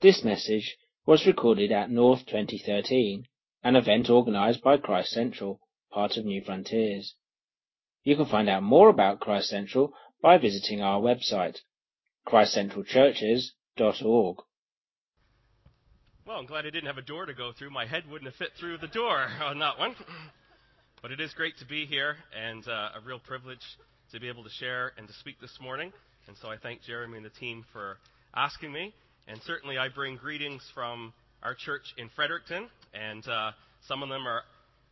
This message was recorded at North 2013, an event organized by ChristCentral, part of Newfrontiers. You can find out more about ChristCentral by visiting our website, christcentralchurches.org. Well, I'm glad I didn't have a door to go through. My head wouldn't have fit through the door on that one. But it is great to be here and uh, a real privilege to be able to share and to speak this morning. And so I thank Jeremy and the team for asking me. And certainly I bring greetings from our church in Fredericton. And uh, some of them are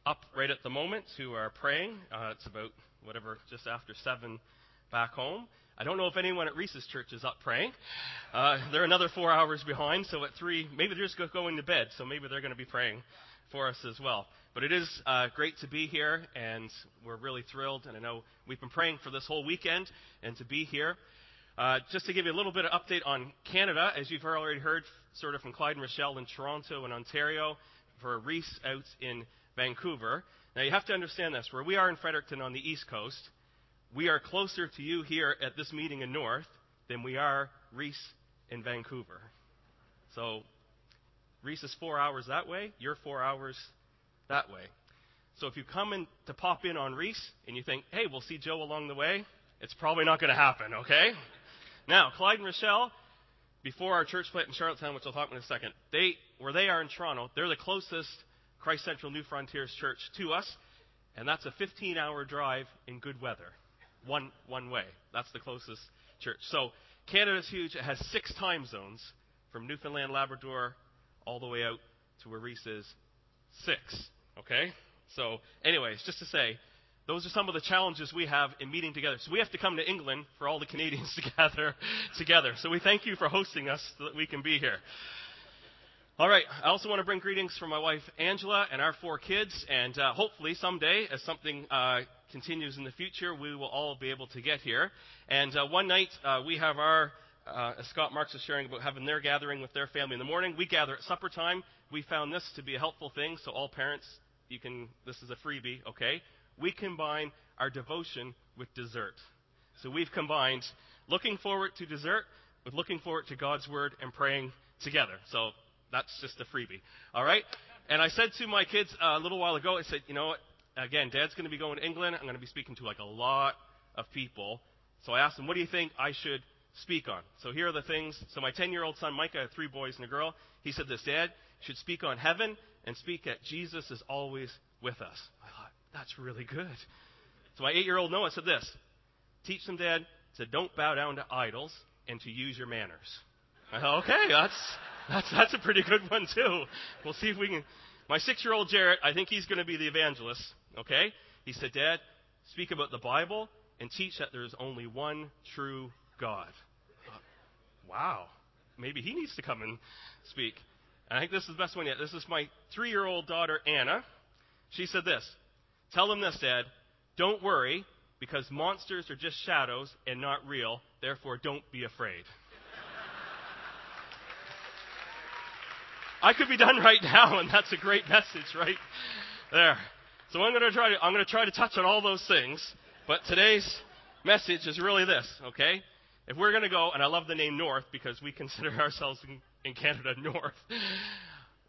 up right at the moment who are praying. Uh, it's about whatever, just after 7 back home. I don't know if anyone at Reese's church is up praying. Uh, they're another four hours behind, so at 3, maybe they're just going to bed, so maybe they're going to be praying for us as well. But it is uh, great to be here, and we're really thrilled. And I know we've been praying for this whole weekend and to be here. Uh, just to give you a little bit of update on Canada, as you've already heard, sort of from Clyde and Rochelle in Toronto and Ontario, for Reese out in Vancouver. Now you have to understand this: where we are in Fredericton on the East Coast, we are closer to you here at this meeting in North than we are Reese in Vancouver. So Reese is four hours that way. You're four hours that way. So if you come in to pop in on Reese and you think, hey, we'll see Joe along the way, it's probably not going to happen, okay? Now, Clyde and Rochelle, before our church plant in Charlottetown, which I'll talk about in a second, they, where they are in Toronto, they're the closest ChristCentral New Frontiers church to us, and that's a 15 hour drive in good weather. One, one way. That's the closest church. So Canada's huge. It has six time zones from Newfoundland, Labrador, all the way out to where Reese is six. Okay? So, anyways, just to say, those are some of the challenges we have in meeting together. So we have to come to England for all the Canadians to gather together. So we thank you for hosting us so that we can be here. All right. I also want to bring greetings from my wife Angela and our four kids, and uh, hopefully someday, as something uh, continues in the future, we will all be able to get here. And uh, one night uh, we have our uh, as Scott Marks was sharing about having their gathering with their family in the morning. We gather at supper time. We found this to be a helpful thing, so all parents, you can. This is a freebie, okay? We combine our devotion with dessert. So we've combined looking forward to dessert with looking forward to God's word and praying together. So that's just a freebie, all right? And I said to my kids a little while ago, I said, you know what? Again, Dad's going to be going to England. I'm going to be speaking to like a lot of people. So I asked them, what do you think I should speak on. So here are the things. So my 10 year old son Micah had three boys and a girl. He said this, Dad, should speak on heaven and speak that Jesus is always with us. I that's really good. So my eight year old Noah said this, teach them, Dad, to don't bow down to idols and to use your manners. Thought, okay, that's, that's, that's a pretty good one too. We'll see if we can. My six year old Jarrett, I think he's going to be the evangelist. Okay? He said, Dad, speak about the Bible and teach that there's only one true God uh, wow, maybe he needs to come and speak. And I think this is the best one yet. This is my three year old daughter, Anna. She said this Tell them this, Dad. Don't worry, because monsters are just shadows and not real. Therefore, don't be afraid. I could be done right now, and that's a great message, right there. So I'm going to try to I'm going to try to touch on all those things, but today's message is really this, okay? If we're going to go, and I love the name North because we consider ourselves in, in Canada North.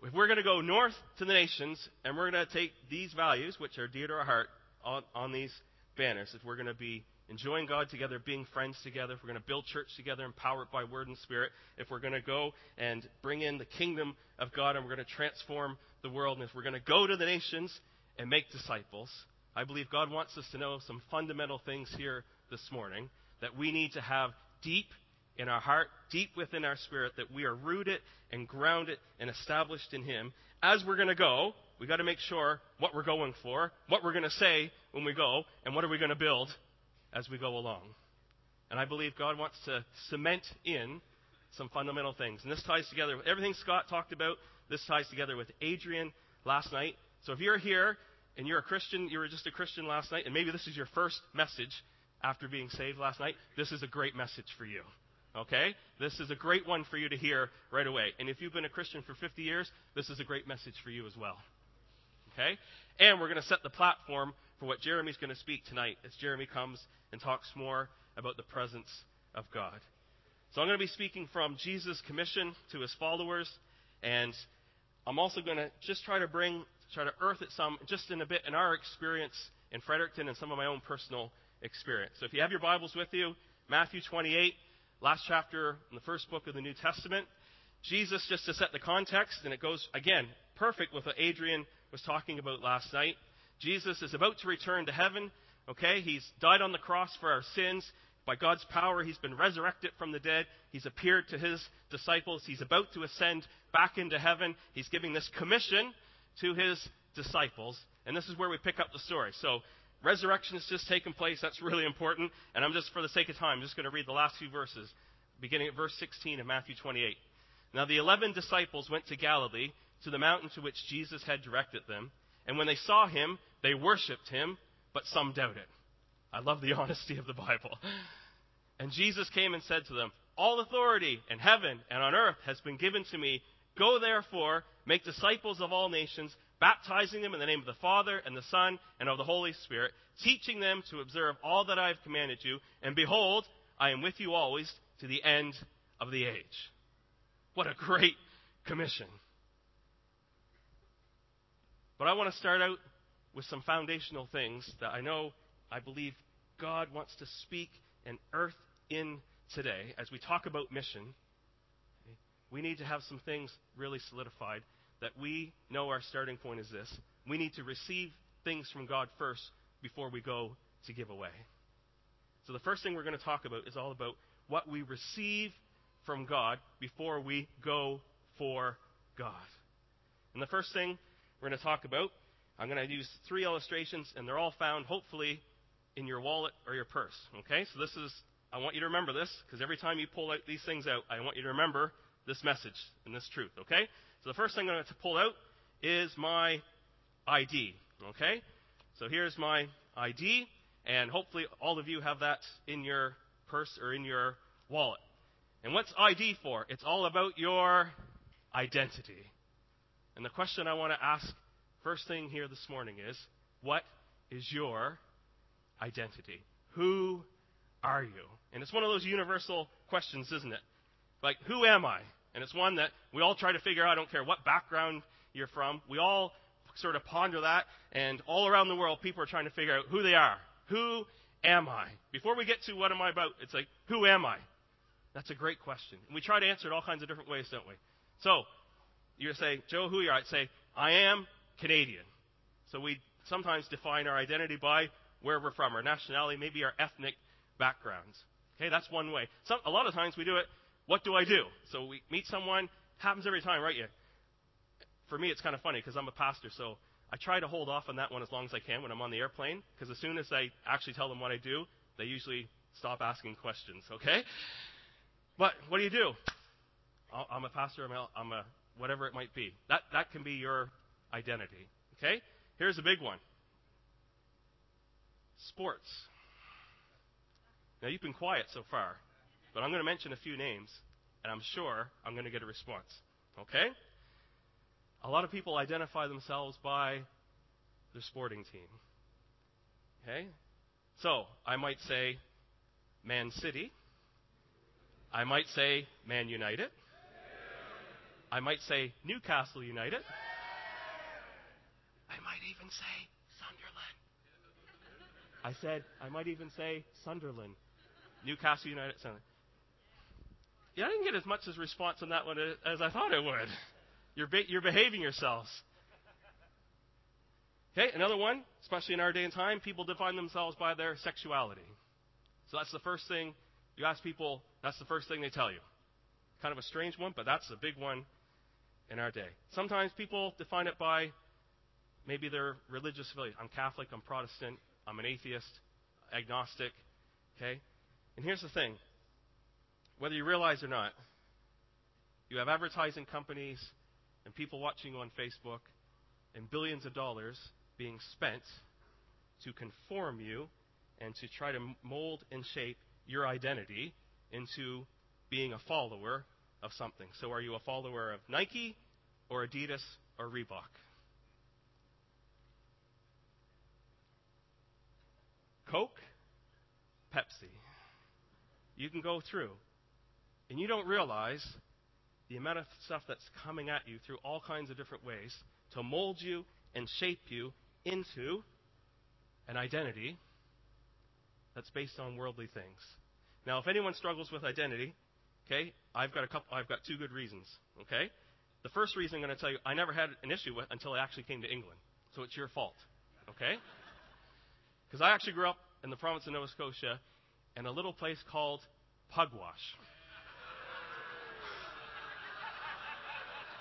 If we're going to go north to the nations and we're going to take these values, which are dear to our heart, on, on these banners, if we're going to be enjoying God together, being friends together, if we're going to build church together, empowered by word and spirit, if we're going to go and bring in the kingdom of God and we're going to transform the world, and if we're going to go to the nations and make disciples, I believe God wants us to know some fundamental things here this morning that we need to have deep in our heart, deep within our spirit, that we are rooted and grounded and established in Him. As we're going to go, we've got to make sure what we're going for, what we're going to say when we go, and what are we going to build as we go along. And I believe God wants to cement in some fundamental things. And this ties together with everything Scott talked about. This ties together with Adrian last night. So if you're here and you're a Christian, you were just a Christian last night, and maybe this is your first message after being saved last night, this is a great message for you. Okay? This is a great one for you to hear right away. And if you've been a Christian for 50 years, this is a great message for you as well. Okay? And we're going to set the platform for what Jeremy's going to speak tonight as Jeremy comes and talks more about the presence of God. So I'm going to be speaking from Jesus' commission to his followers, and I'm also going to just try to bring, try to earth it some, just in a bit, in our experience in Fredericton and some of my own personal experience. So if you have your Bibles with you, Matthew 28, last chapter in the first book of the New Testament. Jesus, just to set the context, and it goes, again, perfect with what Adrian was talking about last night. Jesus is about to return to heaven. Okay, he's died on the cross for our sins. By God's power, he's been resurrected from the dead. He's appeared to his disciples. He's about to ascend back into heaven. He's giving this commission to his disciples. And this is where we pick up the story. So, resurrection has just taken place. That's really important. And I'm just, for the sake of time, just going to read the last few verses, beginning at verse 16 of Matthew 28. Now, the eleven disciples went to Galilee, to the mountain to which Jesus had directed them. And when they saw him, they worshipped him, but some doubted. I love the honesty of the Bible. And Jesus came and said to them, All authority in heaven and on earth has been given to me. Go therefore, make disciples of all nations, baptizing them in the name of the Father and the Son and of the Holy Spirit, teaching them to observe all that I have commanded you. And behold, I am with you always to the end of the age. What a great commission. But I want to start out with some foundational things that I know, I believe God wants to speak and earth in today. As we talk about mission, we need to have some things really solidified that we know our starting point is this. We need to receive things from God first before we go to give away. So the first thing we're going to talk about is all about what we receive from God before we go for God. And the first thing we're going to talk about, I'm going to use three illustrations, and they're all found, hopefully, in your wallet or your purse. Okay? So this is, I want you to remember this, because every time you pull out these things out, I want you to remember this message and this truth. Okay? So the first thing I'm going to pull out is my ID. Okay? So here's my ID, and hopefully all of you have that in your purse or in your wallet. And what's ID for? It's all about your identity. And the question I want to ask first thing here this morning is what is your identity? Who are you? And it's one of those universal questions, isn't it? Like, who am I? And it's one that we all try to figure out. I don't care what background you're from. We all sort of ponder that. And all around the world, people are trying to figure out who they are. Who am I? Before we get to what am I about, it's like, who am I? That's a great question. And we try to answer it all kinds of different ways, don't we? So, you say, Joe, who are you? I'd say, I am Canadian. So we sometimes define our identity by where we're from, our nationality, maybe our ethnic backgrounds. Okay, that's one way. Some, a lot of times we do it, what do I do? So we meet someone, happens every time, right? Yeah. For me, it's kind of funny because I'm a pastor, so I try to hold off on that one as long as I can when I'm on the airplane, because as soon as I actually tell them what I do, they usually stop asking questions, okay? But what do you do? I'm a pastor, I'm a, I'm a whatever it might be. That, that can be your identity, okay? Here's a big one sports. Now, you've been quiet so far, but I'm going to mention a few names, and I'm sure I'm going to get a response. Okay? A lot of people identify themselves by their sporting team. Okay? So, I might say Man City. I might say Man United. I might say Newcastle United. I might even say Sunderland. I said I might even say Sunderland. Newcastle United Sunderland. Yeah, I didn't get as much as response on that one uh, as I thought it would. You're, be- you're behaving yourselves. Okay, another one, especially in our day and time, people define themselves by their sexuality. So that's the first thing you ask people, that's the first thing they tell you. Kind of a strange one, but that's a big one in our day. Sometimes people define it by maybe their religious affiliation. I'm Catholic, I'm Protestant, I'm an atheist, agnostic. Okay? And here's the thing whether you realize or not, you have advertising companies and people watching you on Facebook and billions of dollars being spent to conform you and to try to mold and shape your identity into being a follower of something. So, are you a follower of Nike or Adidas or Reebok? Coke, Pepsi. You can go through. And you don't realize the amount of stuff that's coming at you through all kinds of different ways to mold you and shape you into an identity that's based on worldly things. Now, if anyone struggles with identity, okay, I've got a couple. I've got two good reasons. Okay, the first reason I'm going to tell you, I never had an issue with until I actually came to England. So it's your fault. Okay? Because I actually grew up in the province of Nova Scotia in a little place called Pugwash.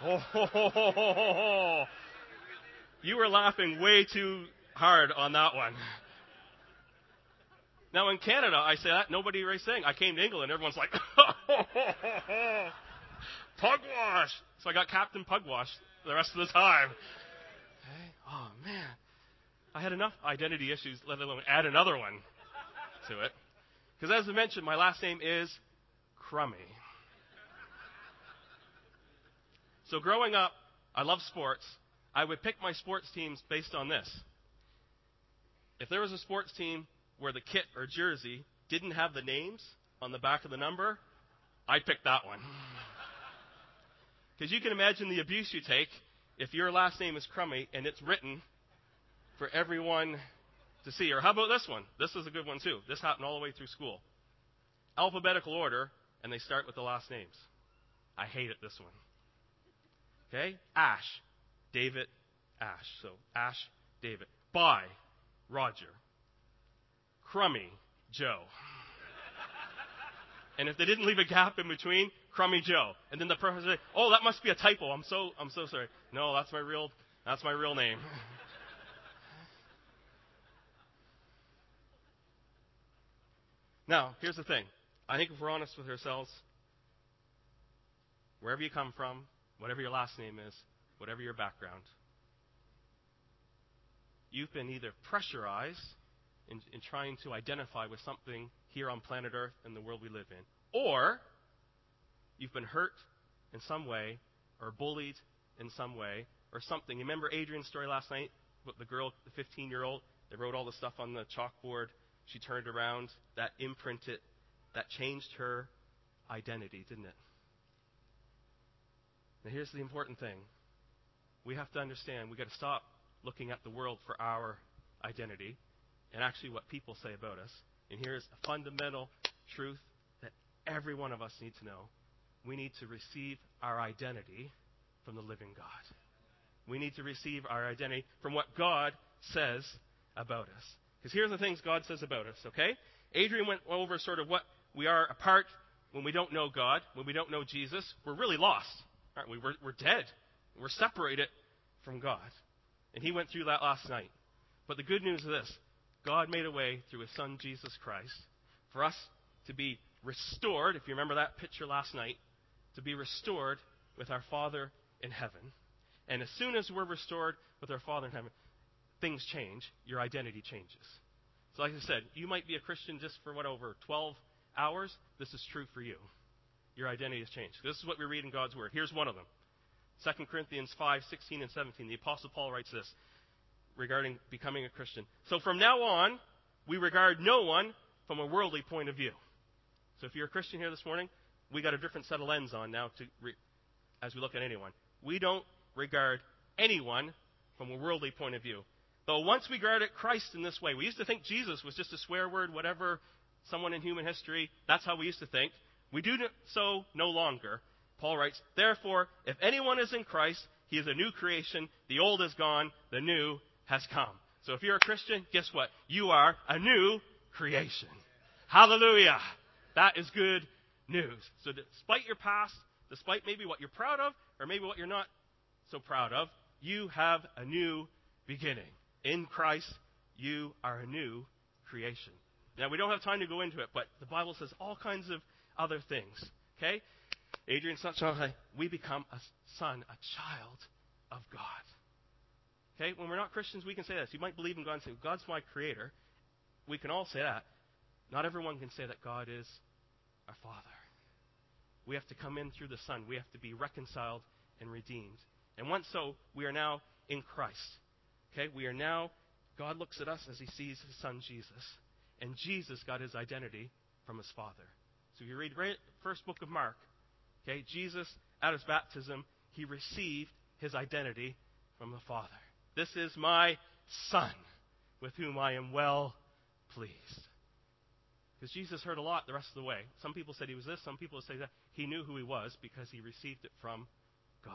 Oh, you were laughing way too hard on that one. Now in Canada, I say that nobody is saying. I came to England, everyone's like, Pugwash. So I got Captain Pugwash the rest of the time. Okay. Oh man, I had enough identity issues, let alone add another one to it. Because as I mentioned, my last name is Crummey. So growing up, I love sports. I would pick my sports teams based on this. If there was a sports team where the kit or jersey didn't have the names on the back of the number, I'd pick that one. Because you can imagine the abuse you take if your last name is Crummey and it's written for everyone to see. Or how about this one? This is a good one too. This happened all the way through school. Alphabetical order, and they start with the last names. I hated this one. Okay? Ash. David, Ash. So Ash, David. By, Roger. Crummey, Joe. And if they didn't leave a gap in between, Crummey Joe. And then the person say, "Oh, that must be a typo. I'm so I'm so sorry." No, that's my real that's my real name. now, here's the thing. I think if we're honest with ourselves, wherever you come from, whatever your last name is, whatever your background, you've been either pressurized in, in trying to identify with something here on planet Earth and the world we live in, or you've been hurt in some way, or bullied in some way, or something. You remember Adrian's story last night? With the girl, the 15 year old, they wrote all the stuff on the chalkboard. She turned around. That imprinted, that changed her identity, didn't it? Now, here's the important thing we have to understand we've got to stop looking at the world for our identity and actually what people say about us. And here's a fundamental truth that every one of us need to know. We need to receive our identity from the living God. We need to receive our identity from what God says about us. Because here's the things God says about us, okay? Adrian went over sort of what we are apart when we don't know God, when we don't know Jesus. We're really lost, aren't we? We're, we're dead. We're separated from God. And he went through that last night. But the good news is this God made a way through his son Jesus Christ for us to be restored, if you remember that picture last night, to be restored with our Father in heaven. And as soon as we're restored with our Father in heaven, things change. Your identity changes. So, like I said, you might be a Christian just for what, over 12 hours? This is true for you. Your identity has changed. This is what we read in God's Word. Here's one of them 2 Corinthians 5 16 and 17. The Apostle Paul writes this regarding becoming a Christian. So from now on, we regard no one from a worldly point of view. So if you're a Christian here this morning, we got a different set of lens on now to re- as we look at anyone. We don't regard anyone from a worldly point of view. Though once we regarded Christ in this way, we used to think Jesus was just a swear word, whatever, someone in human history. That's how we used to think. We do so no longer. Paul writes, Therefore, if anyone is in Christ, he is a new creation. The old is gone, the new has come. So if you're a Christian, guess what? You are a new creation. Hallelujah. That is good news. So despite your past, despite maybe what you're proud of, or maybe what you're not so proud of, you have a new beginning. In Christ, you are a new creation. Now, we don't have time to go into it, but the Bible says all kinds of other things. Okay? Adrian Sunshine, we become a son, a child of God. Okay? When we're not Christians, we can say this. You might believe in God and say, God's my creator. We can all say that. Not everyone can say that God is our Father. We have to come in through the Son. We have to be reconciled and redeemed. And once so, we are now in Christ. Okay? We are now, God looks at us as he sees his Son Jesus. And Jesus got his identity from his Father. So if you read first book of Mark, okay, Jesus at his baptism, he received his identity from the Father. This is my son with whom I am well pleased. Because Jesus heard a lot the rest of the way. Some people said he was this, some people say that. He knew who he was because he received it from God.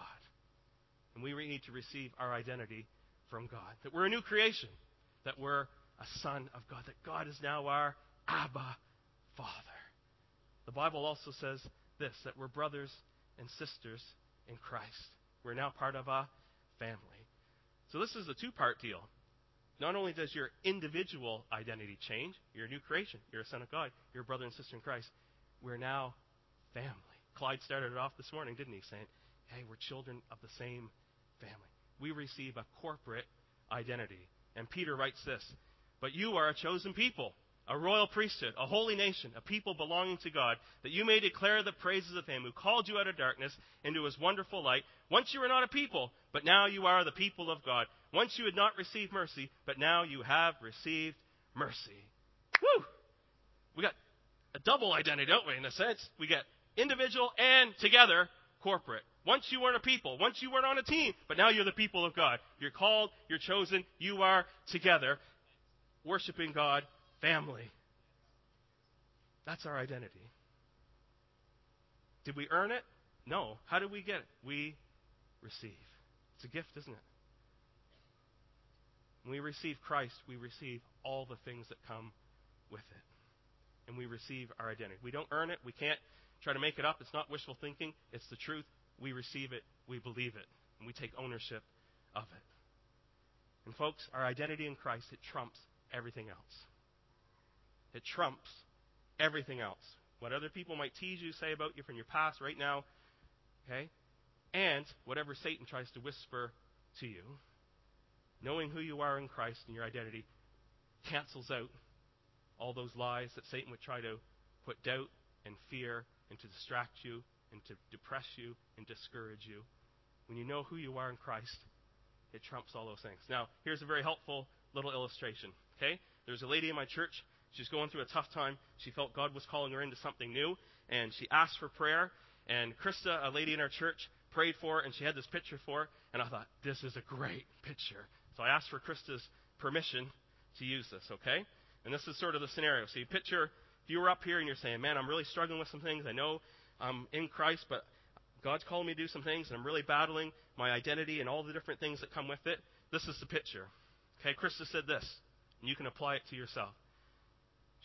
And we need to receive our identity from God. That we're a new creation. That we're a son of God. That God is now our Abba Father. The Bible also says this that we're brothers and sisters in Christ. We're now part of a family. So this is a two part deal. Not only does your individual identity change, you're a new creation, you're a son of God, you're a brother and sister in Christ, we're now family. Clyde started it off this morning, didn't he? Saying, hey, we're children of the same family. We receive a corporate identity. And Peter writes this But you are a chosen people, a royal priesthood, a holy nation, a people belonging to God, that you may declare the praises of him who called you out of darkness into his wonderful light. Once you were not a people, but now you are the people of God. Once you had not received mercy, but now you have received mercy. Woo! We got a double identity, don't we, in a sense? We get individual and together corporate. Once you weren't a people, once you weren't on a team, but now you're the people of God. You're called, you're chosen, you are together, worshiping God family. That's our identity. Did we earn it? No. How did we get it? We receive. It's a gift, isn't it? When we receive Christ, we receive all the things that come with it. And we receive our identity. We don't earn it. We can't try to make it up. It's not wishful thinking. It's the truth. We receive it. We believe it. And we take ownership of it. And folks, our identity in Christ, it trumps everything else. It trumps everything else. What other people might tease you, say about you from your past right now, okay? And whatever Satan tries to whisper to you, knowing who you are in Christ and your identity cancels out all those lies that Satan would try to put doubt and fear and to distract you and to depress you and discourage you. When you know who you are in Christ, it trumps all those things. Now, here's a very helpful little illustration. Okay? There's a lady in my church She's going through a tough time. She felt God was calling her into something new, and she asked for prayer. And Krista, a lady in our church, prayed for her, and she had this picture for her. And I thought, this is a great picture. So I asked for Krista's permission to use this, okay? And this is sort of the scenario. So you picture if you were up here and you're saying, man, I'm really struggling with some things. I know I'm in Christ, but God's calling me to do some things, and I'm really battling my identity and all the different things that come with it. This is the picture. Okay, Krista said this, and you can apply it to yourself.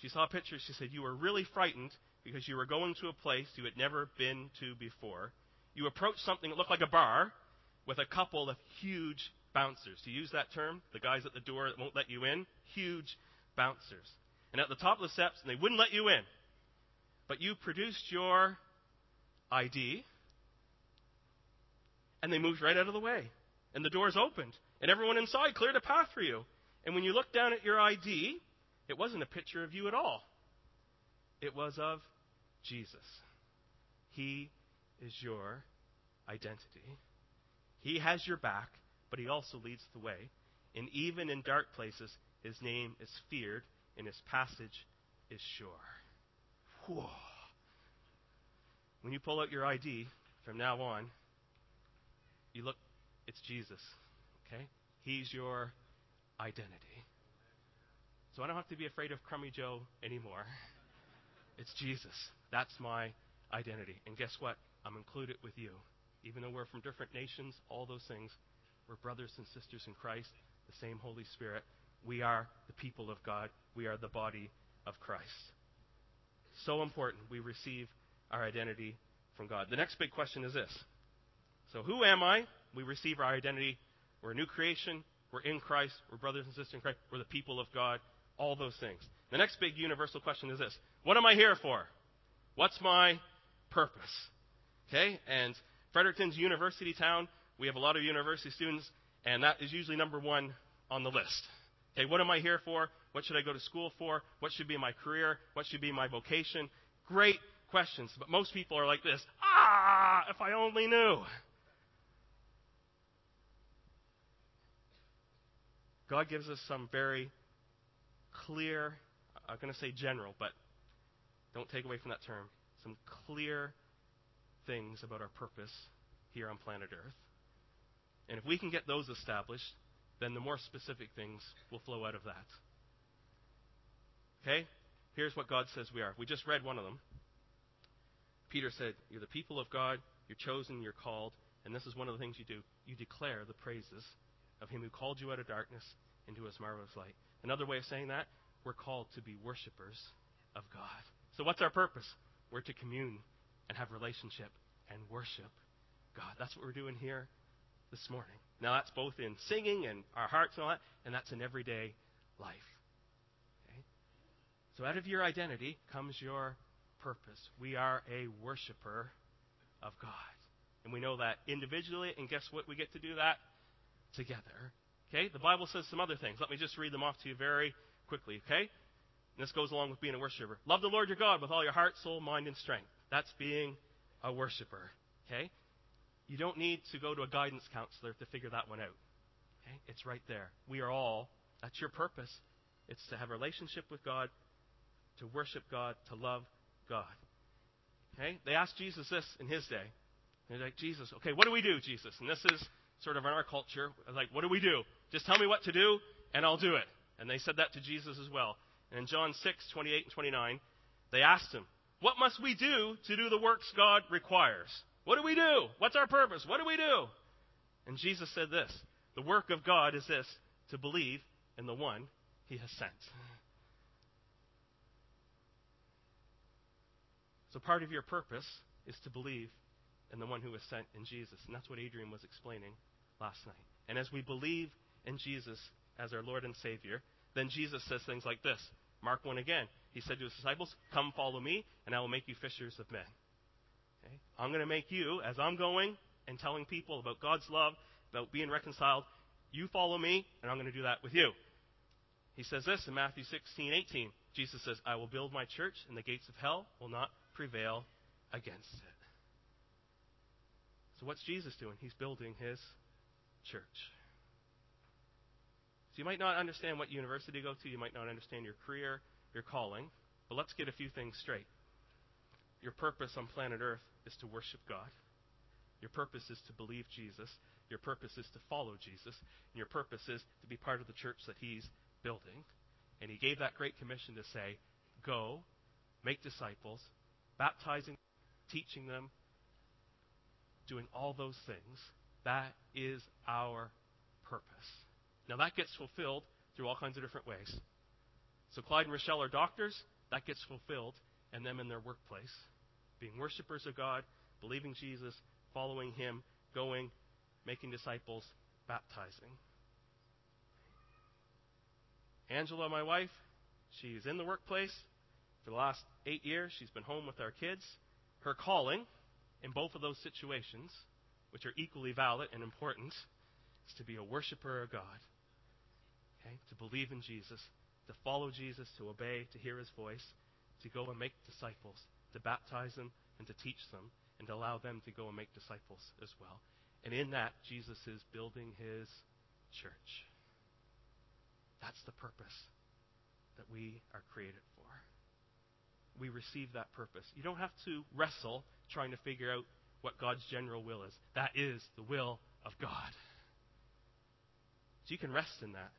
She saw a picture. She said, You were really frightened because you were going to a place you had never been to before. You approached something that looked like a bar with a couple of huge bouncers. To use that term, the guys at the door that won't let you in, huge bouncers. And at the top of the steps, and they wouldn't let you in. But you produced your ID, and they moved right out of the way. And the doors opened, and everyone inside cleared a path for you. And when you looked down at your ID, it wasn't a picture of you at all. It was of Jesus. He is your identity. He has your back, but He also leads the way. And even in dark places, His name is feared, and His passage is sure. Whoa. When you pull out your ID from now on, you look, it's Jesus. Okay? He's your identity. So I don't have to be afraid of Crummey Joe anymore. It's Jesus. That's my identity. And guess what? I'm included with you. Even though we're from different nations, all those things, we're brothers and sisters in Christ, the same Holy Spirit. We are the people of God. We are the body of Christ. So important. We receive our identity from God. The next big question is this. So, who am I? We receive our identity. We're a new creation. We're in Christ. We're brothers and sisters in Christ. We're the people of God all those things. The next big universal question is this What am I here for? What's my purpose? Okay? And Fredericton's university town. We have a lot of university students, and that is usually number one on the list. Okay, what am I here for? What should I go to school for? What should be my career? What should be my vocation? Great questions, but most people are like this Ah, if I only knew. God gives us some very clear, I'm going to say general, but don't take away from that term, some clear things about our purpose here on planet Earth. And if we can get those established, then the more specific things will flow out of that. Okay? Here's what God says we are. We just read one of them. Peter said, You're the people of God, you're chosen, you're called, and this is one of the things you do. You declare the praises of him who called you out of darkness into his marvelous light. Another way of saying that, we're called to be worshipers of God. So what's our purpose? We're to commune and have relationship and worship God. That's what we're doing here this morning. Now that's both in singing and our hearts and all that, and that's in everyday life. Okay? So out of your identity comes your purpose. We are a worshiper of God. And we know that individually, and guess what? We get to do that together. Okay? The Bible says some other things. Let me just read them off to you very quickly, okay? And this goes along with being a worshiper. Love the Lord your God with all your heart, soul, mind, and strength. That's being a worshiper. Okay? You don't need to go to a guidance counselor to figure that one out. Okay? It's right there. We are all, that's your purpose. It's to have a relationship with God, to worship God, to love God. Okay? They asked Jesus this in his day. They're like, Jesus, okay, what do we do, Jesus? And this is sort of in our culture, like, what do we do? Just tell me what to do, and I'll do it. And they said that to Jesus as well. And in John 6, 28 and 29, they asked him, What must we do to do the works God requires? What do we do? What's our purpose? What do we do? And Jesus said this The work of God is this to believe in the one he has sent. So part of your purpose is to believe in the one who was sent in Jesus. And that's what Adrian was explaining last night. And as we believe in Jesus as our Lord and Savior, then Jesus says things like this. Mark 1 again. He said to his disciples, Come follow me, and I will make you fishers of men. Okay? I'm going to make you, as I'm going and telling people about God's love, about being reconciled, you follow me, and I'm going to do that with you. He says this in Matthew 16, 18. Jesus says, I will build my church, and the gates of hell will not prevail against it. So, what's Jesus doing? He's building his church. You might not understand what university you go to, you might not understand your career, your calling, but let's get a few things straight. Your purpose on planet Earth is to worship God. Your purpose is to believe Jesus. Your purpose is to follow Jesus. And your purpose is to be part of the church that He's building. And He gave that great commission to say, Go, make disciples, baptizing, teaching them, doing all those things. That is our purpose. Now, that gets fulfilled through all kinds of different ways. So, Clyde and Rochelle are doctors. That gets fulfilled and them in their workplace. Being worshippers of God, believing Jesus, following Him, going, making disciples, baptizing. Angela, my wife, she's in the workplace. For the last eight years, she's been home with our kids. Her calling in both of those situations, which are equally valid and important, is to be a worshiper of God. Okay? To believe in Jesus, to follow Jesus, to obey, to hear his voice, to go and make disciples, to baptize them and to teach them, and to allow them to go and make disciples as well. And in that, Jesus is building his church. That's the purpose that we are created for. We receive that purpose. You don't have to wrestle trying to figure out what God's general will is. That is the will of God. So you can rest in that.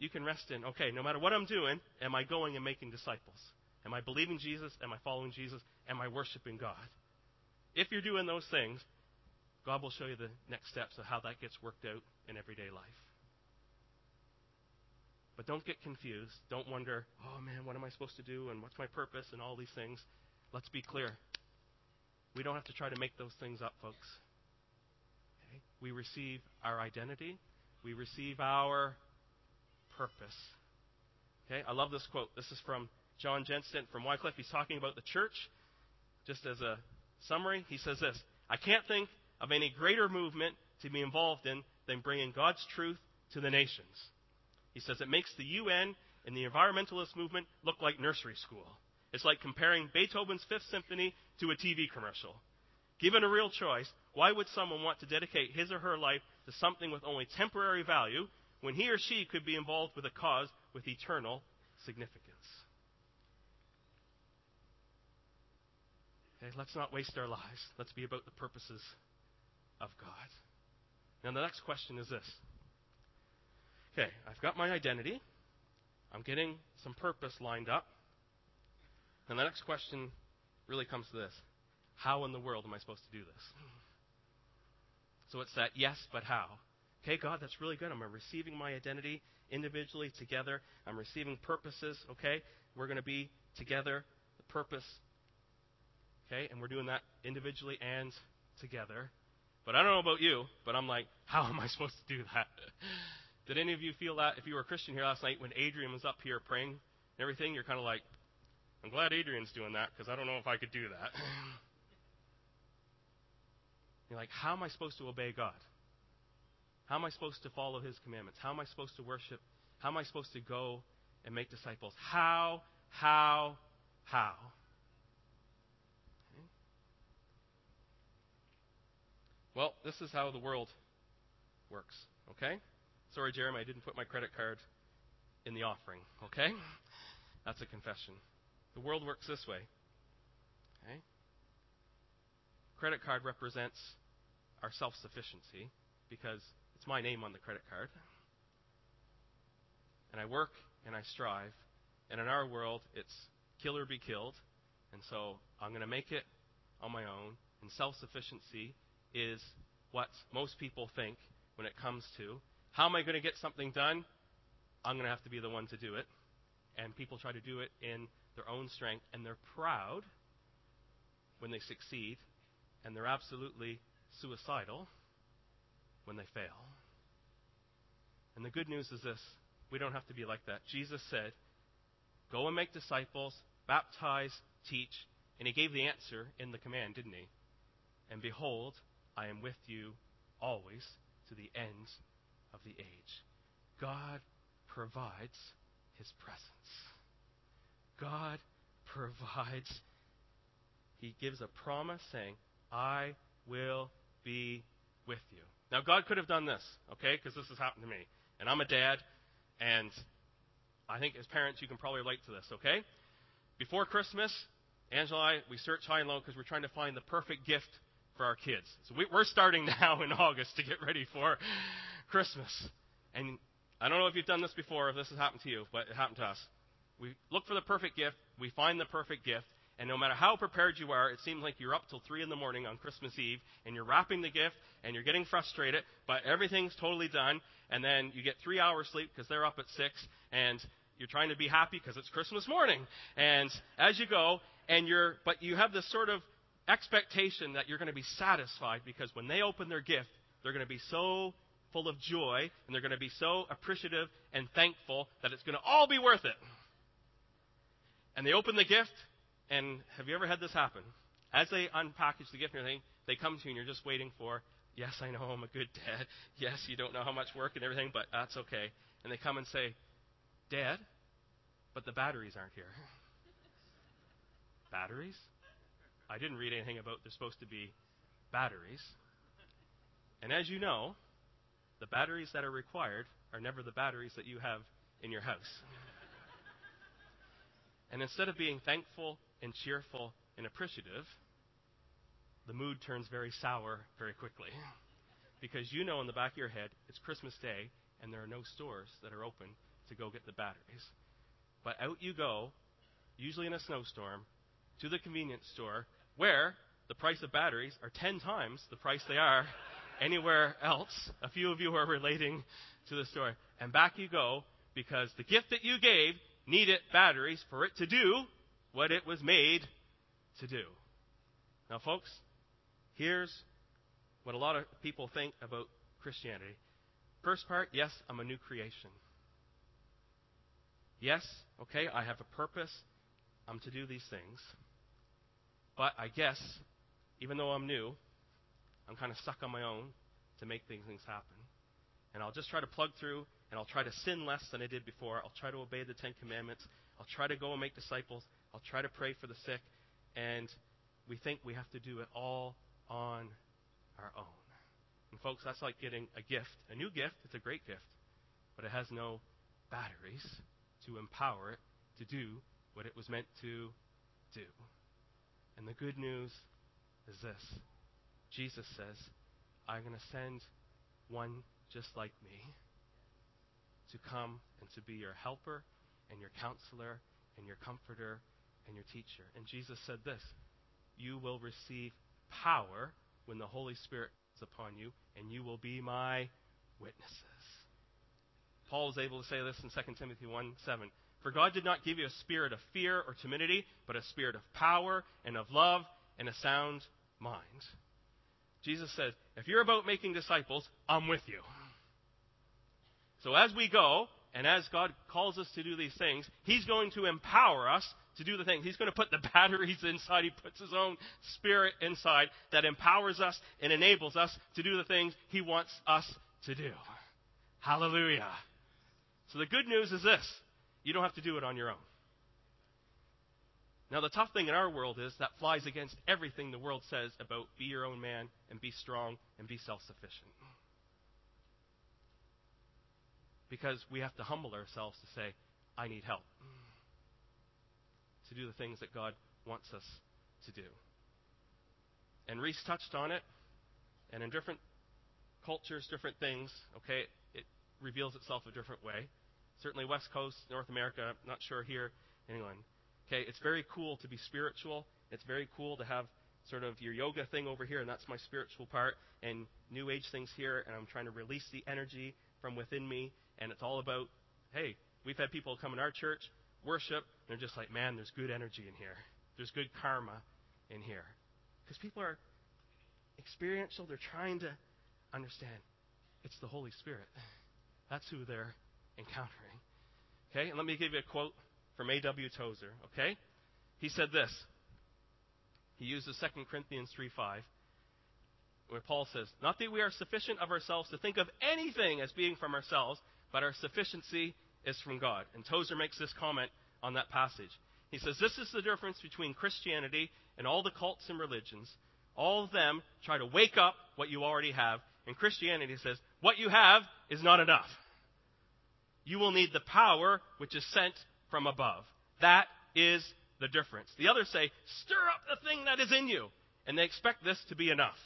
You can rest in, okay, no matter what I'm doing, am I going and making disciples? Am I believing Jesus? Am I following Jesus? Am I worshiping God? If you're doing those things, God will show you the next steps of how that gets worked out in everyday life. But don't get confused. Don't wonder, oh man, what am I supposed to do and what's my purpose and all these things. Let's be clear. We don't have to try to make those things up, folks. Okay? We receive our identity, we receive our purpose. Okay, I love this quote. This is from John Jensen from Wycliffe. He's talking about the church. Just as a summary, he says this I can't think of any greater movement to be involved in than bringing God's truth to the nations. He says it makes the UN and the environmentalist movement look like nursery school. It's like comparing Beethoven's Fifth Symphony to a TV commercial. Given a real choice, why would someone want to dedicate his or her life to something with only temporary value when he or she could be involved with a cause with eternal significance. Okay, let's not waste our lives. Let's be about the purposes of God. Now, the next question is this. Okay, I've got my identity. I'm getting some purpose lined up. And the next question really comes to this How in the world am I supposed to do this? So it's that yes, but how? Okay, God, that's really good. I'm receiving my identity individually together. I'm receiving purposes, okay? We're going to be together, the purpose, okay? And we're doing that individually and together. But I don't know about you, but I'm like, how am I supposed to do that? Did any of you feel that if you were a Christian here last night when Adrian was up here praying and everything? You're kind of like, I'm glad Adrian's doing that because I don't know if I could do that. You're like, how am I supposed to obey God? How am I supposed to follow His commandments? How am I supposed to worship? How am I supposed to go and make disciples? How, how, how? Okay. Well, this is how the world works, okay? Sorry, Jeremy, I didn't put my credit card in the offering, okay? That's a confession. The world works this way, okay? Credit card represents our self sufficiency because it's my name on the credit card. And I work and I strive. And in our world, it's kill or be killed. And so I'm going to make it on my own. And self sufficiency is what most people think when it comes to how am I going to get something done? I'm going to have to be the one to do it. And people try to do it in their own strength, and they're proud when they succeed, and they're absolutely suicidal when they fail. And the good news is this we don't have to be like that. Jesus said, Go and make disciples, baptize, teach. And he gave the answer in the command, didn't he? And behold, I am with you always to the end of the age. God provides his presence. God provides. He gives a promise saying, I will be with you. Now, God could have done this, okay, because this has happened to me. And I'm a dad, and I think as parents, you can probably relate to this, okay? Before Christmas, Angela I, we search high and low because we're trying to find the perfect gift for our kids. So we, we're starting now in August to get ready for Christmas. And I don't know if you've done this before, if this has happened to you, but it happened to us. We look for the perfect gift, we find the perfect gift, and no matter how prepared you are, it seems like you're up till 3 in the morning on Christmas Eve, and you're wrapping the gift, and you're getting frustrated, but everything's totally done, and then you get three hours sleep because they're up at 6, and you're trying to be happy because it's Christmas morning. And as you go, and you're, but you have this sort of expectation that you're going to be satisfied because when they open their gift, they're going to be so full of joy, and they're going to be so appreciative and thankful that it's going to all be worth it. And they open the gift, and have you ever had this happen? As they unpackage the gift and everything, they come to you and you're just waiting for, yes, I know I'm a good dad. Yes, you don't know how much work and everything, but that's okay. And they come and say, Dad, but the batteries aren't here. batteries? I didn't read anything about there's supposed to be batteries. And as you know, the batteries that are required are never the batteries that you have in your house. and instead of being thankful and cheerful and appreciative, the mood turns very sour very quickly. because you know in the back of your head it's Christmas Day and there are no stores that are open to go get the batteries. But out you go, usually in a snowstorm, to the convenience store where the price of batteries are 10 times the price they are anywhere else. A few of you are relating to the story. And back you go because the gift that you gave needed batteries for it to do what it was made to do. Now, folks, here's what a lot of people think about Christianity. First part, yes, I'm a new creation. Yes, okay, I have a purpose. I'm to do these things. But I guess, even though I'm new, I'm kind of stuck on my own to make these things happen. And I'll just try to plug through, and I'll try to sin less than I did before. I'll try to obey the Ten Commandments. I'll try to go and make disciples. I'll try to pray for the sick. And we think we have to do it all on our own. And folks, that's like getting a gift. A new gift, it's a great gift, but it has no batteries to empower it to do what it was meant to do. And the good news is this Jesus says, I'm going to send one just like me to come and to be your helper and your counselor and your comforter and your teacher. And Jesus said this You will receive power when the Holy Spirit is upon you, and you will be my witnesses. Paul was able to say this in 2 Timothy 1 7. For God did not give you a spirit of fear or timidity, but a spirit of power and of love and a sound mind. Jesus says, if you're about making disciples, I'm with you. So as we go, and as God calls us to do these things, He's going to empower us to do the things. He's going to put the batteries inside. He puts His own Spirit inside that empowers us and enables us to do the things He wants us to do. Hallelujah. So the good news is this you don't have to do it on your own. Now, the tough thing in our world is that flies against everything the world says about be your own man and be strong and be self sufficient. Because we have to humble ourselves to say, I need help. To do the things that God wants us to do. And Reese touched on it, and in different cultures, different things, okay, it reveals itself a different way. Certainly, West Coast, North America, I'm not sure here, England. Okay, it's very cool to be spiritual. It's very cool to have sort of your yoga thing over here, and that's my spiritual part, and New Age things here, and I'm trying to release the energy from within me, and it's all about, hey, we've had people come in our church, worship, and they're just like, man, there's good energy in here. There's good karma in here. Because people are experiential, they're trying to understand it's the Holy Spirit. That's who they're encountering. Okay, and let me give you a quote from A.W. Tozer, okay? He said this. He uses 2 Corinthians 3 5, where Paul says, Not that we are sufficient of ourselves to think of anything as being from ourselves, but our sufficiency is from God. And Tozer makes this comment on that passage. He says, This is the difference between Christianity and all the cults and religions. All of them try to wake up what you already have. And Christianity says, What you have is not enough. You will need the power which is sent from above. That is the difference. The others say, stir up the thing that is in you. And they expect this to be enough.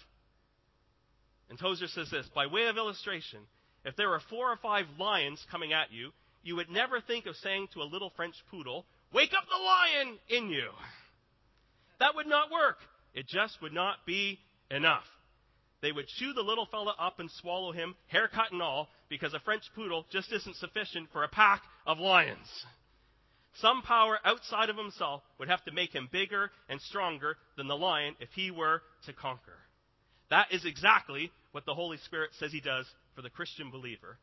And Tozer says this by way of illustration, if there were four or five lions coming at you, you would never think of saying to a little French poodle, Wake up the lion in you. That would not work. It just would not be enough. They would chew the little fella up and swallow him, haircut and all, because a French poodle just isn't sufficient for a pack of lions. Some power outside of himself would have to make him bigger and stronger than the lion if he were to conquer. That is exactly what the Holy Spirit says he does for the Christian believer.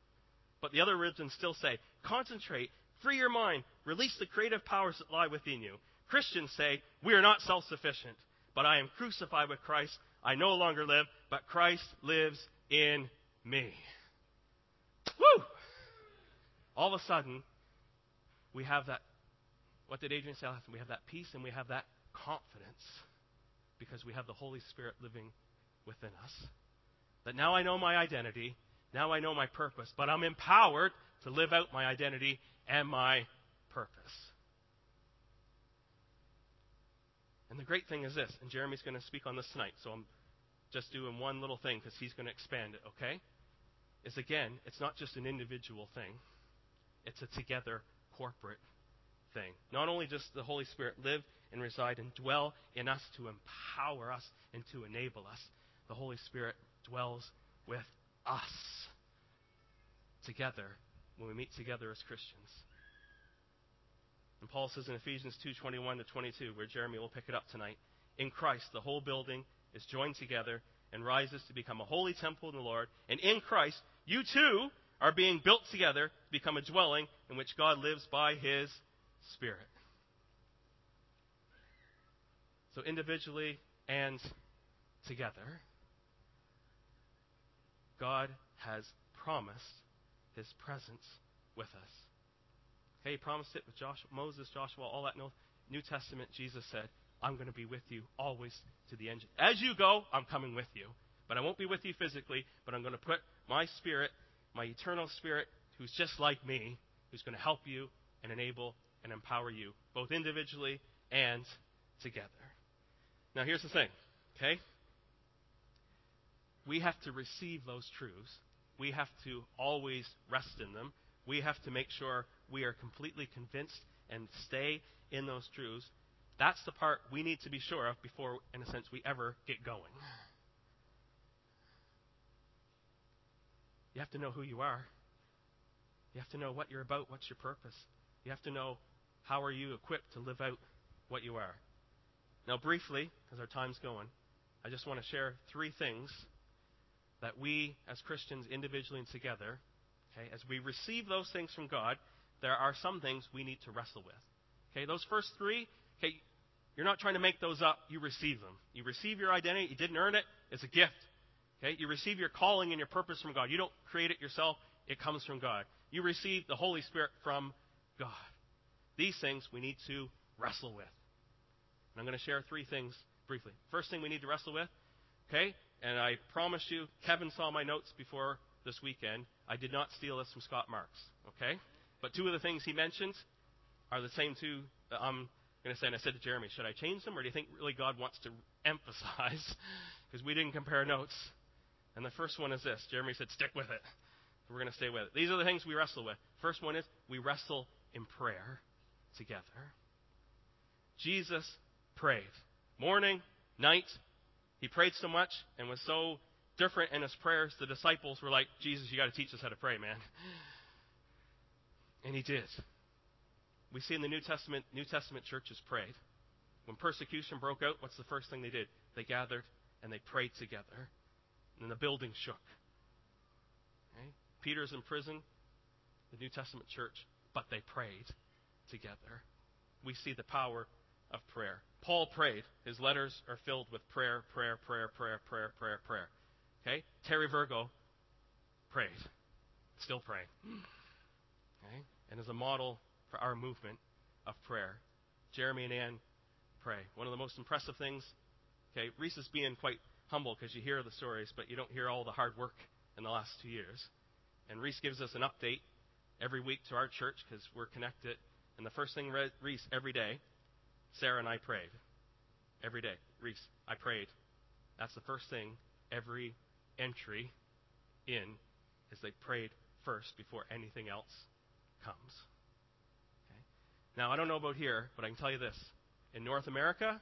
But the other religions still say, concentrate, free your mind, release the creative powers that lie within you. Christians say, we are not self sufficient, but I am crucified with Christ. I no longer live, but Christ lives in me. Woo! All of a sudden, we have that what did Adrian say We have that peace and we have that confidence because we have the Holy Spirit living within us. That now I know my identity, now I know my purpose, but I'm empowered to live out my identity and my purpose. And the great thing is this, and Jeremy's going to speak on this tonight, so I'm just doing one little thing because he's going to expand it, okay? Is again, it's not just an individual thing, it's a together corporate thing. Not only does the Holy Spirit live and reside and dwell in us to empower us and to enable us, the Holy Spirit dwells with us together when we meet together as Christians. And Paul says in Ephesians 2:21 to 22, where Jeremy will pick it up tonight, in Christ the whole building is joined together and rises to become a holy temple in the Lord, and in Christ you too are being built together to become a dwelling in which God lives by his Spirit. So, individually and together, God has promised his presence with us. Okay, he promised it with Joshua, Moses, Joshua, all that New Testament. Jesus said, I'm going to be with you always to the end. As you go, I'm coming with you. But I won't be with you physically, but I'm going to put my spirit, my eternal spirit, who's just like me, who's going to help you and enable and empower you, both individually and together. Now, here's the thing, okay? We have to receive those truths. We have to always rest in them. We have to make sure we are completely convinced and stay in those truths. That's the part we need to be sure of before, in a sense, we ever get going. You have to know who you are. You have to know what you're about, what's your purpose. You have to know how are you equipped to live out what you are. Now, briefly, as our time's going, I just want to share three things that we as Christians individually and together, okay, as we receive those things from God, there are some things we need to wrestle with. Okay, those first three, okay, you're not trying to make those up, you receive them. You receive your identity, you didn't earn it, it's a gift. Okay, you receive your calling and your purpose from God. You don't create it yourself, it comes from God. You receive the Holy Spirit from God. These things we need to wrestle with. And I'm going to share three things briefly. First thing we need to wrestle with, okay, and I promise you, Kevin saw my notes before this weekend. I did not steal this from Scott Marks, okay? But two of the things he mentioned are the same two that I'm going to say. And I said to Jeremy, should I change them, or do you think really God wants to emphasize? Because we didn't compare notes. And the first one is this Jeremy said, stick with it. We're going to stay with it. These are the things we wrestle with. First one is we wrestle in prayer together. Jesus prayed. Morning, night. He prayed so much and was so different in his prayers, the disciples were like, Jesus, you got to teach us how to pray, man. And he did. We see in the New Testament, New Testament churches prayed. When persecution broke out, what's the first thing they did? They gathered and they prayed together. And the building shook. Okay? Peter's in prison, the New Testament church, but they prayed together. We see the power of prayer. Paul prayed. His letters are filled with prayer, prayer, prayer, prayer, prayer, prayer, prayer. Okay? Terry Virgo prayed. Still praying. Okay? And as a model for our movement of prayer, Jeremy and Ann pray. One of the most impressive things, okay, Reese is being quite humble because you hear the stories, but you don't hear all the hard work in the last two years. And Reese gives us an update every week to our church because we're connected. And the first thing Reese every day Sarah and I prayed every day. Reese, I prayed. That's the first thing every entry in is they prayed first before anything else comes. Okay? Now, I don't know about here, but I can tell you this. In North America,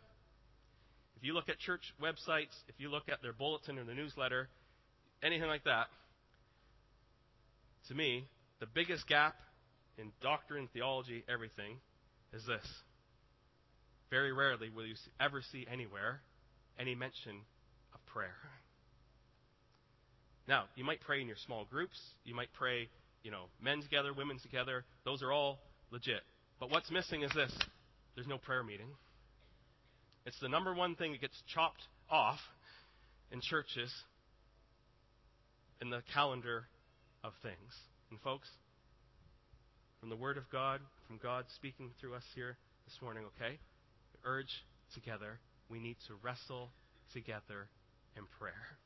if you look at church websites, if you look at their bulletin or the newsletter, anything like that, to me, the biggest gap in doctrine, theology, everything is this very rarely will you ever see anywhere any mention of prayer. Now, you might pray in your small groups. You might pray, you know, men together, women together. Those are all legit. But what's missing is this there's no prayer meeting. It's the number one thing that gets chopped off in churches in the calendar of things. And, folks, from the Word of God, from God speaking through us here this morning, okay? Urge together, we need to wrestle together in prayer.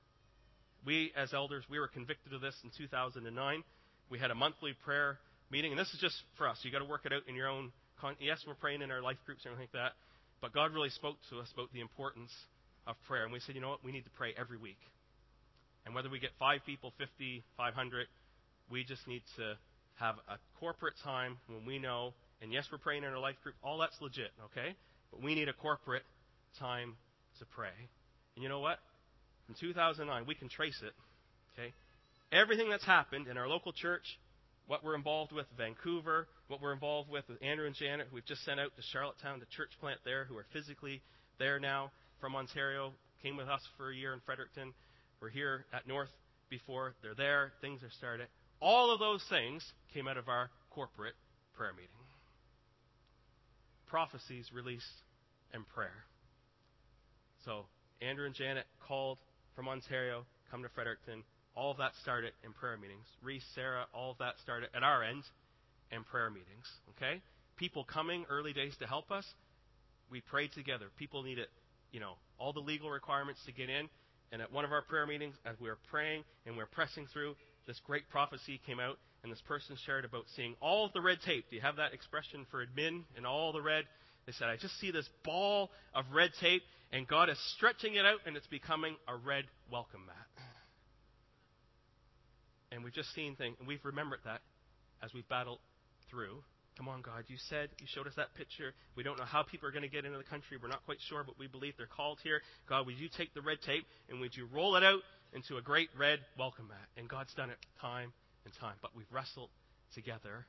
We, as elders, we were convicted of this in 2009. We had a monthly prayer meeting, and this is just for us. You've got to work it out in your own. Con- yes, we're praying in our life groups and everything like that, but God really spoke to us about the importance of prayer, and we said, you know what, we need to pray every week. And whether we get five people, 50, 500, we just need to have a corporate time when we know, and yes, we're praying in our life group, all that's legit, okay? But we need a corporate time to pray. And you know what? In 2009, we can trace it. Okay? Everything that's happened in our local church, what we're involved with Vancouver, what we're involved with with Andrew and Janet, who we've just sent out to Charlottetown, the church plant there, who are physically there now from Ontario, came with us for a year in Fredericton. We're here at North before. They're there. Things are started. All of those things came out of our corporate prayer meeting prophecies released in prayer. So Andrew and Janet called from Ontario, come to Fredericton. All of that started in prayer meetings. Reese, Sarah, all of that started at our end in prayer meetings. Okay? People coming early days to help us. We prayed together. People needed, you know, all the legal requirements to get in. And at one of our prayer meetings, as we were praying and we were pressing through, this great prophecy came out and this person shared about seeing all the red tape. Do you have that expression for admin and all the red They said, I just see this ball of red tape, and God is stretching it out, and it's becoming a red welcome mat. And we've just seen things, and we've remembered that as we've battled through. Come on, God, you said, you showed us that picture. We don't know how people are going to get into the country. We're not quite sure, but we believe they're called here. God, would you take the red tape and would you roll it out into a great red welcome mat? And God's done it time and time. But we've wrestled together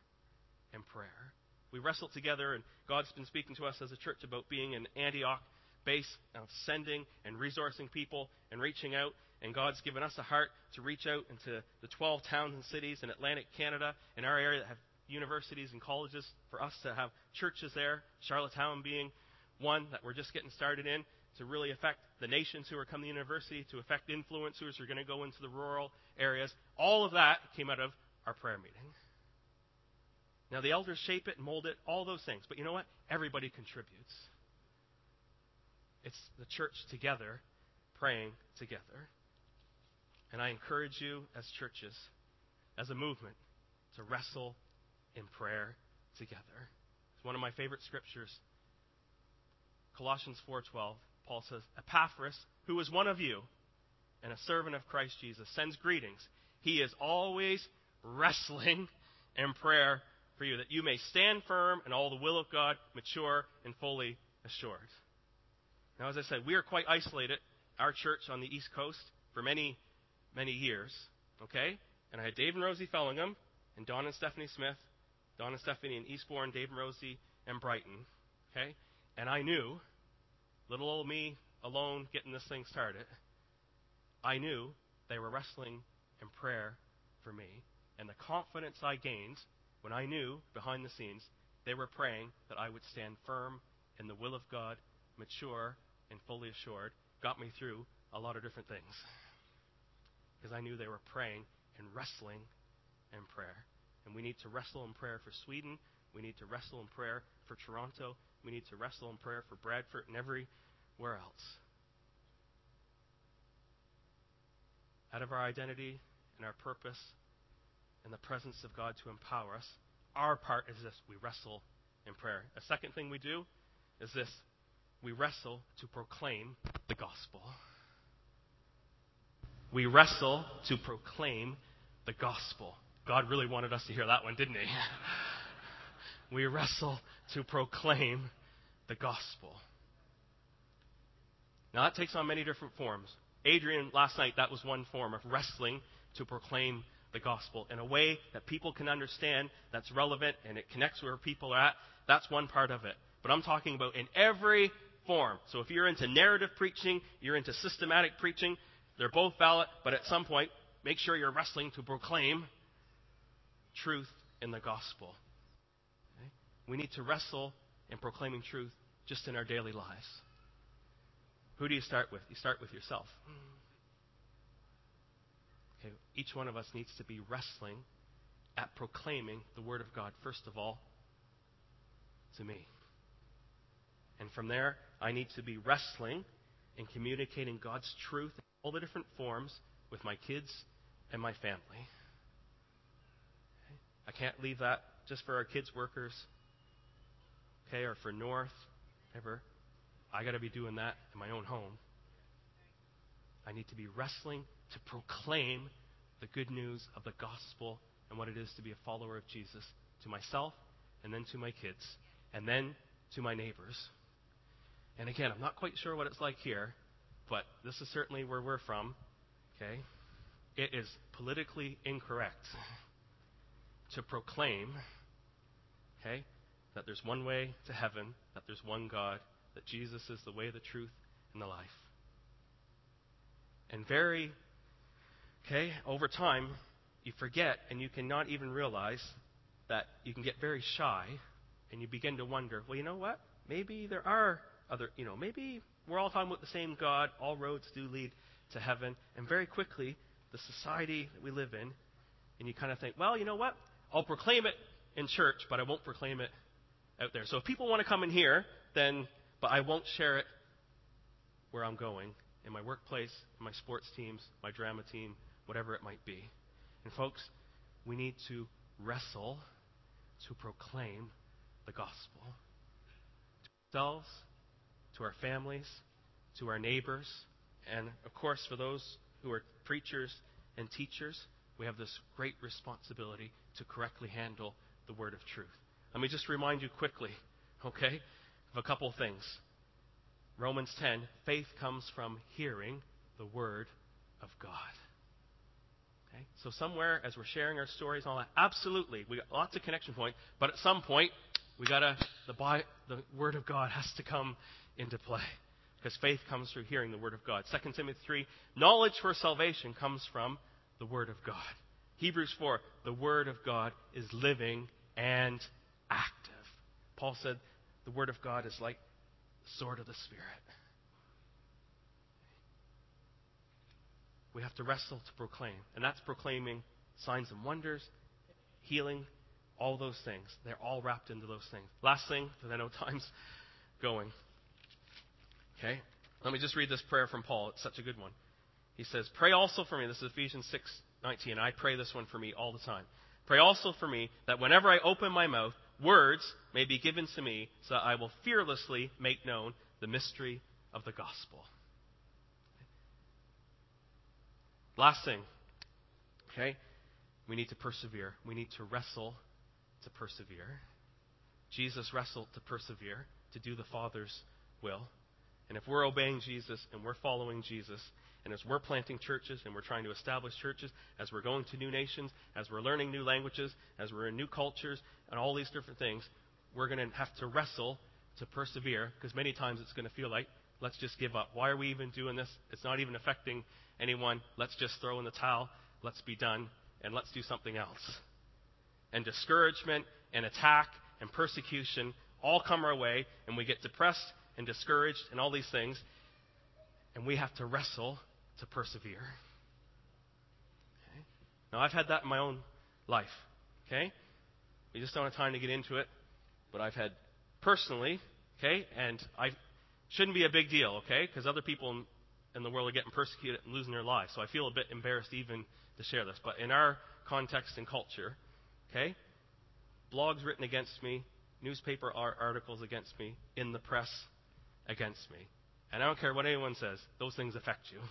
in prayer. We wrestled together, and God's been speaking to us as a church about being an Antioch base of sending and resourcing people and reaching out. And God's given us a heart to reach out into the 12 towns and cities in Atlantic Canada, in our area that have universities and colleges, for us to have churches there, Charlottetown being one that we're just getting started in, to really affect the nations who are coming to the university, to affect influencers who are going to go into the rural areas. All of that came out of our prayer meeting. Now, the elders shape it mold it, all those things. But you know what? Everybody contributes. It's the church together, praying together. And I encourage you as churches, as a movement, to wrestle in prayer together. It's one of my favorite scriptures. Colossians 4:12. Paul says, "Epaphras, who is one of you and a servant of Christ Jesus, sends greetings. He is always wrestling in prayer for you, that you may stand firm in all the will of God, mature and fully assured." Now, as I said, we are quite isolated, our church on the East Coast, for many, many years. Okay? And I had Dave and Rosie Fellingham, and Don and Stephanie Smith, Don and Stephanie in Eastbourne, Dave and Rosie, and Brighton. Okay? And I knew, little old me alone getting this thing started, I knew they were wrestling in prayer for me. And the confidence I gained when I knew behind the scenes they were praying that I would stand firm in the will of God, mature, and fully assured got me through a lot of different things. Because I knew they were praying and wrestling in prayer. And we need to wrestle in prayer for Sweden. We need to wrestle in prayer for Toronto. We need to wrestle in prayer for Bradford and everywhere else. Out of our identity and our purpose and the presence of God to empower us, our part is this we wrestle in prayer. A second thing we do is this we wrestle to proclaim the gospel. We wrestle to proclaim the gospel. God really wanted us to hear that one, didn't he? we wrestle to proclaim the gospel. Now, that takes on many different forms. Adrian, last night, that was one form of wrestling to proclaim the gospel in a way that people can understand, that's relevant, and it connects where people are at. That's one part of it. But I'm talking about in every form. So if you're into narrative preaching, you're into systematic preaching, they're both valid, but at some point, make sure you're wrestling to proclaim truth in the gospel. We need to wrestle in proclaiming truth just in our daily lives. Who do you start with? You start with yourself. Okay, each one of us needs to be wrestling at proclaiming the Word of God, first of all, to me. And from there, I need to be wrestling and communicating God's truth in all the different forms with my kids and my family. I can't leave that just for our kids' workers, okay, or for North, ever. I got to be doing that in my own home. I need to be wrestling to proclaim the good news of the gospel and what it is to be a follower of Jesus to myself and then to my kids and then to my neighbors. And again, I'm not quite sure what it's like here, but this is certainly where we're from. Okay? It is politically incorrect to proclaim, okay, that there's one way to heaven, that there's one God, that Jesus is the way, the truth, and the life. And very, okay, over time, you forget and you cannot even realize that you can get very shy and you begin to wonder, well, you know what? Maybe there are other, you know, maybe we're all talking about the same God. All roads do lead to heaven. And very quickly, the society that we live in, and you kind of think, well, you know what? I'll proclaim it in church, but I won't proclaim it out there. So if people want to come in here, then, but I won't share it where I'm going, in my workplace, in my sports teams, my drama team, whatever it might be. And folks, we need to wrestle to proclaim the gospel to ourselves, to our families, to our neighbors, and of course, for those who are preachers and teachers, we have this great responsibility to correctly handle the word of truth. Let me just remind you quickly, okay, of a couple of things. Romans 10 faith comes from hearing the word of God. Okay? So somewhere as we're sharing our stories and all that, absolutely, we got lots of connection points, but at some point we gotta the the word of God has to come into play. Because faith comes through hearing the word of God. 2 Timothy 3, knowledge for salvation comes from the word of God. Hebrews 4, the word of God is living and active. Paul said the word of God is like the sword of the Spirit. We have to wrestle to proclaim. And that's proclaiming signs and wonders, healing, all those things. They're all wrapped into those things. Last thing, because I know time's going. Okay? Let me just read this prayer from Paul. It's such a good one. He says, Pray also for me. This is Ephesians 6 19. I pray this one for me all the time. Pray also for me that whenever I open my mouth, words may be given to me so that I will fearlessly make known the mystery of the gospel. Last thing, okay? We need to persevere. We need to wrestle to persevere. Jesus wrestled to persevere, to do the Father's will. And if we're obeying Jesus and we're following Jesus, and as we're planting churches and we're trying to establish churches, as we're going to new nations, as we're learning new languages, as we're in new cultures, and all these different things, we're going to have to wrestle to persevere because many times it's going to feel like, let's just give up. Why are we even doing this? It's not even affecting anyone. Let's just throw in the towel. Let's be done, and let's do something else. And discouragement and attack and persecution all come our way, and we get depressed and discouraged and all these things. And we have to wrestle to persevere. Okay? Now, I've had that in my own life. Okay? We just don't have time to get into it, but I've had personally, okay, and I shouldn't be a big deal, okay, because other people in, in the world are getting persecuted and losing their lives. So I feel a bit embarrassed even to share this. But in our context and culture, okay, blogs written against me, newspaper articles against me, in the press against me. And I don't care what anyone says, those things affect you.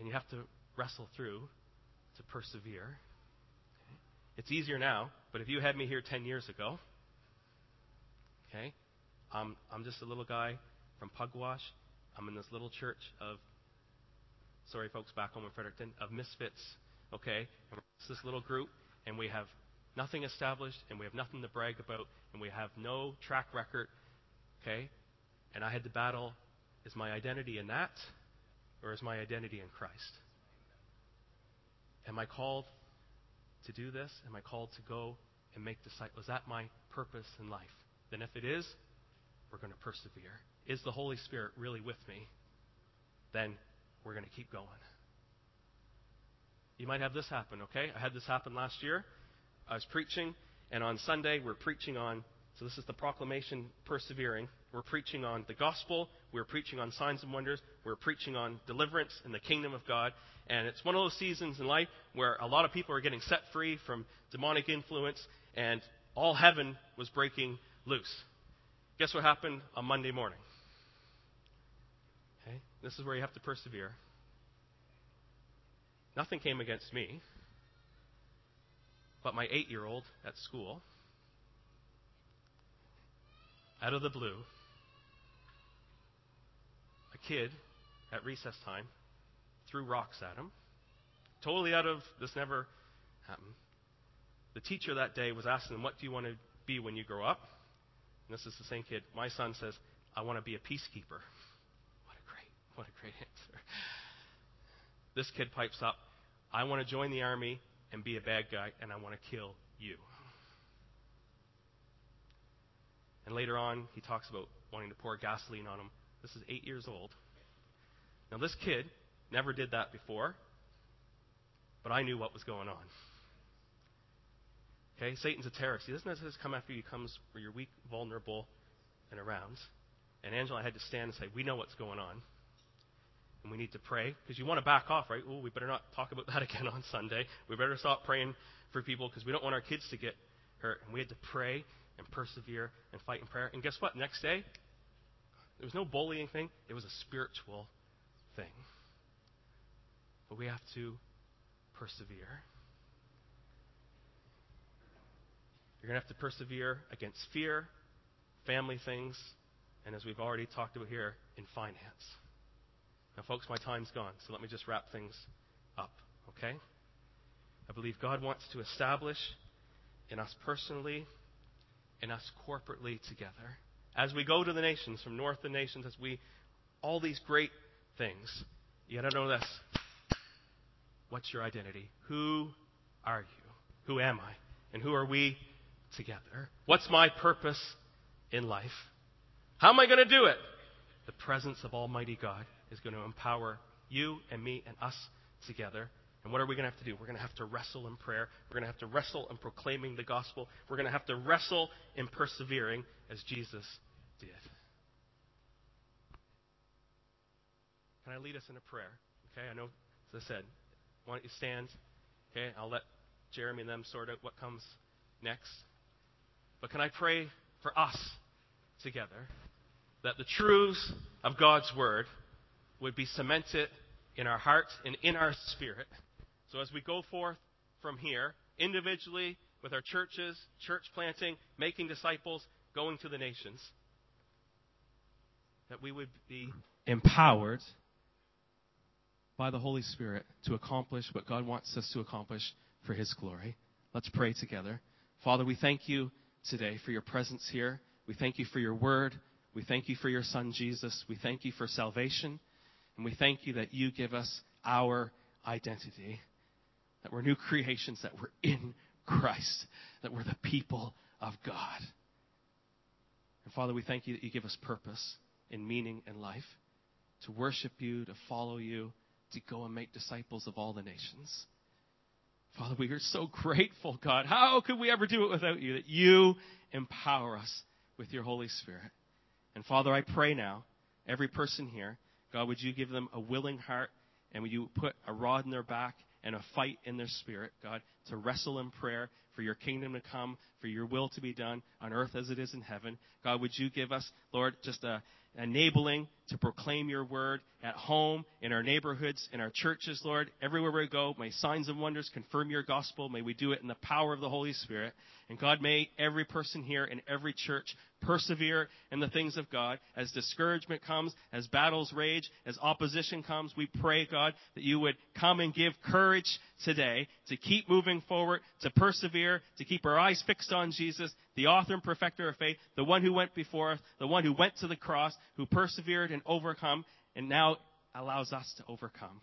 And you have to wrestle through to persevere. It's easier now, but if you had me here 10 years ago, okay, I'm, I'm just a little guy from Pugwash. I'm in this little church of, sorry folks back home in Fredericton, of misfits, okay? And it's this little group, and we have nothing established, and we have nothing to brag about, and we have no track record, okay? And I had to battle is my identity in that, or is my identity in Christ? Am I called to do this? Am I called to go and make disciples? Is that my purpose in life? Then, if it is, we're going to persevere. Is the Holy Spirit really with me? Then we're going to keep going. You might have this happen, okay? I had this happen last year. I was preaching, and on Sunday, we're preaching on, so this is the proclamation persevering. We're preaching on the gospel. We're preaching on signs and wonders. We're preaching on deliverance in the kingdom of God. And it's one of those seasons in life where a lot of people are getting set free from demonic influence, and all heaven was breaking loose. Guess what happened on Monday morning? Okay, this is where you have to persevere. Nothing came against me, but my eight year old at school, out of the blue, a kid at recess time threw rocks at him. Totally out of this never happened. The teacher that day was asking him, What do you want to be when you grow up? And this is the same kid. My son says, I want to be a peacekeeper. What a great, what a great answer. This kid pipes up, I want to join the army and be a bad guy, and I want to kill you. And later on, he talks about wanting to pour gasoline on him this is eight years old. Now, this kid never did that before, but I knew what was going on. Okay, Satan's a terrorist. He doesn't just come after you. He comes where you're weak, vulnerable, and around. And Angela had to stand and say, "We know what's going on, and we need to pray because you want to back off, right? We better not talk about that again on Sunday. We better stop praying for people because we don't want our kids to get hurt. And we had to pray and persevere and fight in prayer. And guess what? Next day, there was no bullying thing, it was a spiritual thing. But we have to persevere. You're going to have to persevere against fear, family things, and as we've already talked about here, in finance. Now, folks, my time's gone, so let me just wrap things up, okay? I believe God wants to establish in us personally, in us corporately together, as we go to the nations, from north to nations, as we, all these great things. You got to know this. What's your identity? Who are you? Who am I? And who are we together? What's my purpose in life? How am I to do it? The presence of Almighty God is going to empower you and me and us together. And what are we going to have to do? We're going to have to wrestle in prayer. We're going to have to wrestle in proclaiming the gospel. We're going to have to wrestle in persevering as Jesus did. Can I lead us in a prayer? Okay, I know, as I said, why don't you stand? Okay, I'll let Jeremy and them sort out what comes next. But can I pray for us together that the truths of God's Word would be cemented in our hearts and in our spirit. So as we go forth from here, individually, with our churches, church planting, making disciples, going to the nations, that we would be empowered by the Holy Spirit to accomplish what God wants us to accomplish for His glory. Let's pray together. Father, we thank you today for your presence here. We thank you for your word. We thank you for your Son, Jesus. We thank you for salvation. And we thank you that you give us our identity. That we're new creations, that we're in Christ, that we're the people of God. And Father, we thank you that you give us purpose and meaning in life to worship you, to follow you, to go and make disciples of all the nations. Father, we are so grateful, God. How could we ever do it without you? That you empower us with your Holy Spirit. And Father, I pray now, every person here, God, would you give them a willing heart and would you put a rod in their back and a fight in their spirit, God, to wrestle in prayer for your kingdom to come, for your will to be done on earth as it is in heaven. God, would you give us, Lord, just a, enabling to proclaim your word at home, in our neighborhoods, in our churches, Lord. Everywhere we go, may signs and wonders confirm your gospel. May we do it in the power of the Holy Spirit. And God, may every person here in every church persevere in the things of God. As discouragement comes, as battles rage, as opposition comes, we pray, God, that you would come and give courage today to keep moving forward, to persevere, to keep our eyes fixed on Jesus, the author and perfecter of faith, the one who went before us, the one who went to the cross, who persevered and overcome, and now allows us to overcome.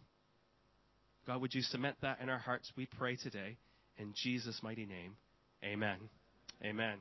God, would you cement that in our hearts? We pray today in Jesus' mighty name. Amen. Amen.